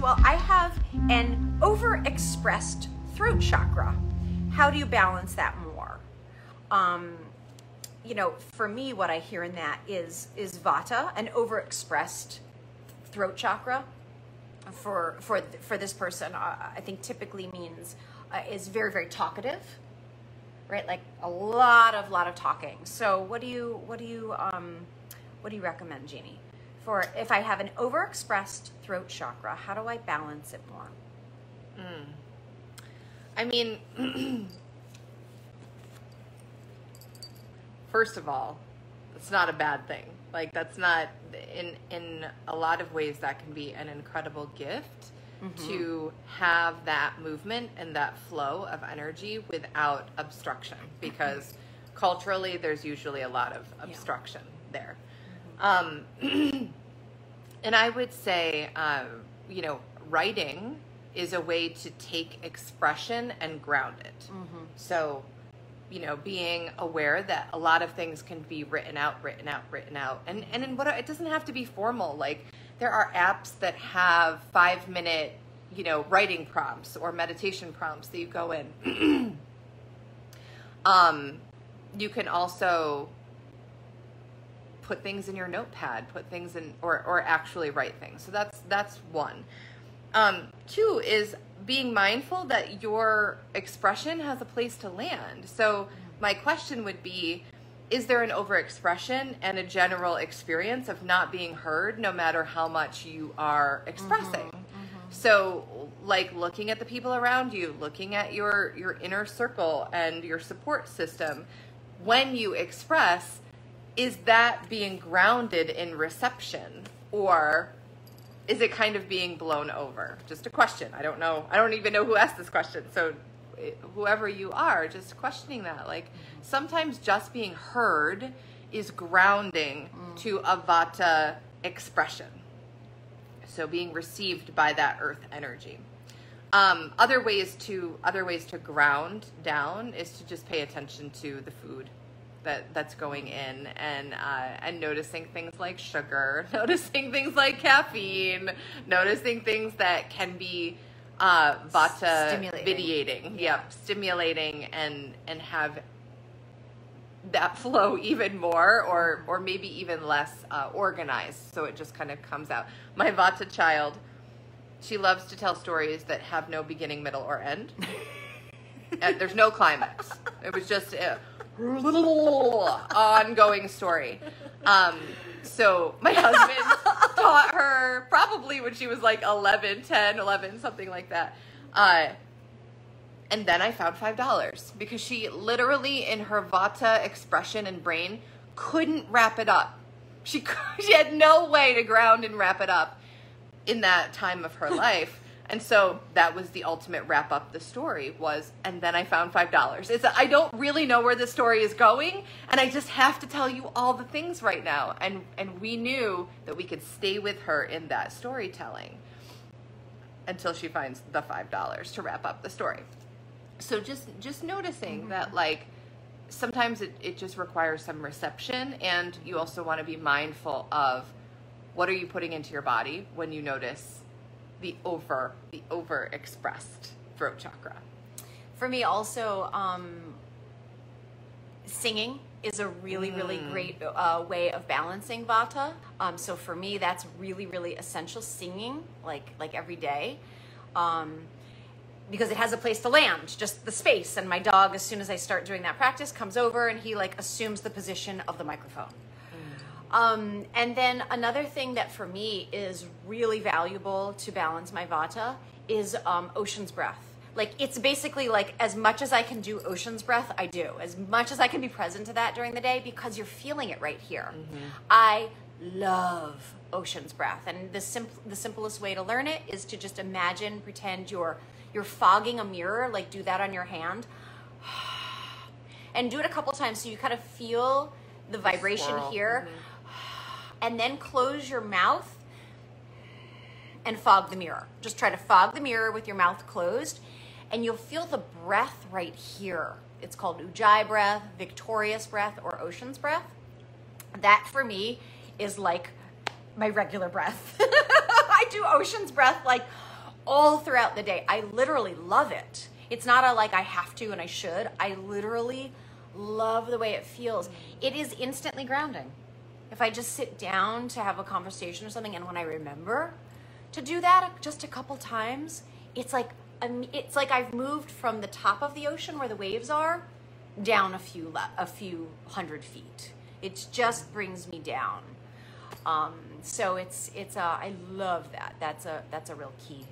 Well, I have an overexpressed throat chakra. How do you balance that more? Um, you know, for me, what I hear in that is is vata, an overexpressed throat chakra. For for for this person, uh, I think typically means uh, is very very talkative, right? Like a lot of lot of talking. So what do you what do you um, what do you recommend, Jeannie? For if I have an overexpressed throat chakra, how do I balance it more? Hmm. I mean, first of all, it's not a bad thing. Like that's not in in a lot of ways that can be an incredible gift mm-hmm. to have that movement and that flow of energy without obstruction mm-hmm. because culturally there's usually a lot of obstruction there. Um, and I would say, um, you know, writing is a way to take expression and ground it. So, you know, being aware that a lot of things can be written out, written out, written out, and and in what it doesn't have to be formal. Like there are apps that have five minute, you know, writing prompts or meditation prompts that you go in. um, you can also put things in your notepad, put things in, or or actually write things. So that's that's one. Um, two is being mindful that your expression has a place to land. So my question would be, is there an overexpression and a general experience of not being heard no matter how much you are expressing? So like looking at the people around you, looking at your your inner circle and your support system when you express is that being grounded in reception or is it kind of being blown over? Just a question. I don't know. I don't even know who asked this question. So, whoever you are, just questioning that. Like, sometimes just being heard is grounding to a vata expression. So, being received by that earth energy. Um, other ways to other ways to ground down is to just pay attention to the food that that's going in and uh, and noticing things like sugar, noticing things like caffeine, noticing things that can be uh, vata Stimulating. vitiating, yeah, stimulating and and have that flow even more or or maybe even less uh, organized. So it just kind of comes out. My vata child she loves to tell stories that have no beginning middle or end. Uh, there's no climax. It was just a ongoing story um so my husband taught her probably when she was like 11 10 11 something like that uh and then I found five dollars because she literally, in her vata expression and brain, couldn't wrap it up. She she had no way to ground and wrap it up in that time of her life. And so that was the ultimate wrap up the story was and then I found five dollars. It's I don't really know where the story is going and I just have to tell you all the things right now. And and we knew that we could stay with her in that storytelling until she finds the five dollars to wrap up the story so just just noticing that mm-hmm. like sometimes it, it just requires some reception and you also want to be mindful of what are you putting into your body when you notice the over the over expressed throat chakra For me, also, um, singing is a really, really great uh, way of balancing vata. Um, so for me, that's really, really essential. Singing, like like every day, um, because it has a place to land, just the space. And my dog, as soon as I start doing that practice, comes over and he like assumes the position of the microphone. Um, and then another thing that for me is really valuable to balance my vata is um, ocean's breath. Like it's basically like as much as I can do ocean's breath, I do. As much as I can be present to that during the day because you're feeling it right here. I love ocean's breath, and the simp- the simplest way to learn it is to just imagine, pretend you're you're fogging a mirror. Like do that on your hand, and do it a couple times so you kind of feel the vibration swirl. here and then close your mouth and fog the mirror. Just try to fog the mirror with your mouth closed, and you'll feel the breath right here. It's called Ujjayi breath, victorious breath, or ocean's breath. That for me is like my regular breath. I do ocean's breath like all throughout the day. I literally love it. It's not a like I have to and I should. I literally love the way it feels. It is instantly grounding. If I just sit down to have a conversation or something and when I remember to do that just a couple times, it's like um, it's like I've moved from the top of the ocean where the waves are down a few a few hundred feet. It just brings me down. Um, so it's it's uh, I love that. That's a that's a real key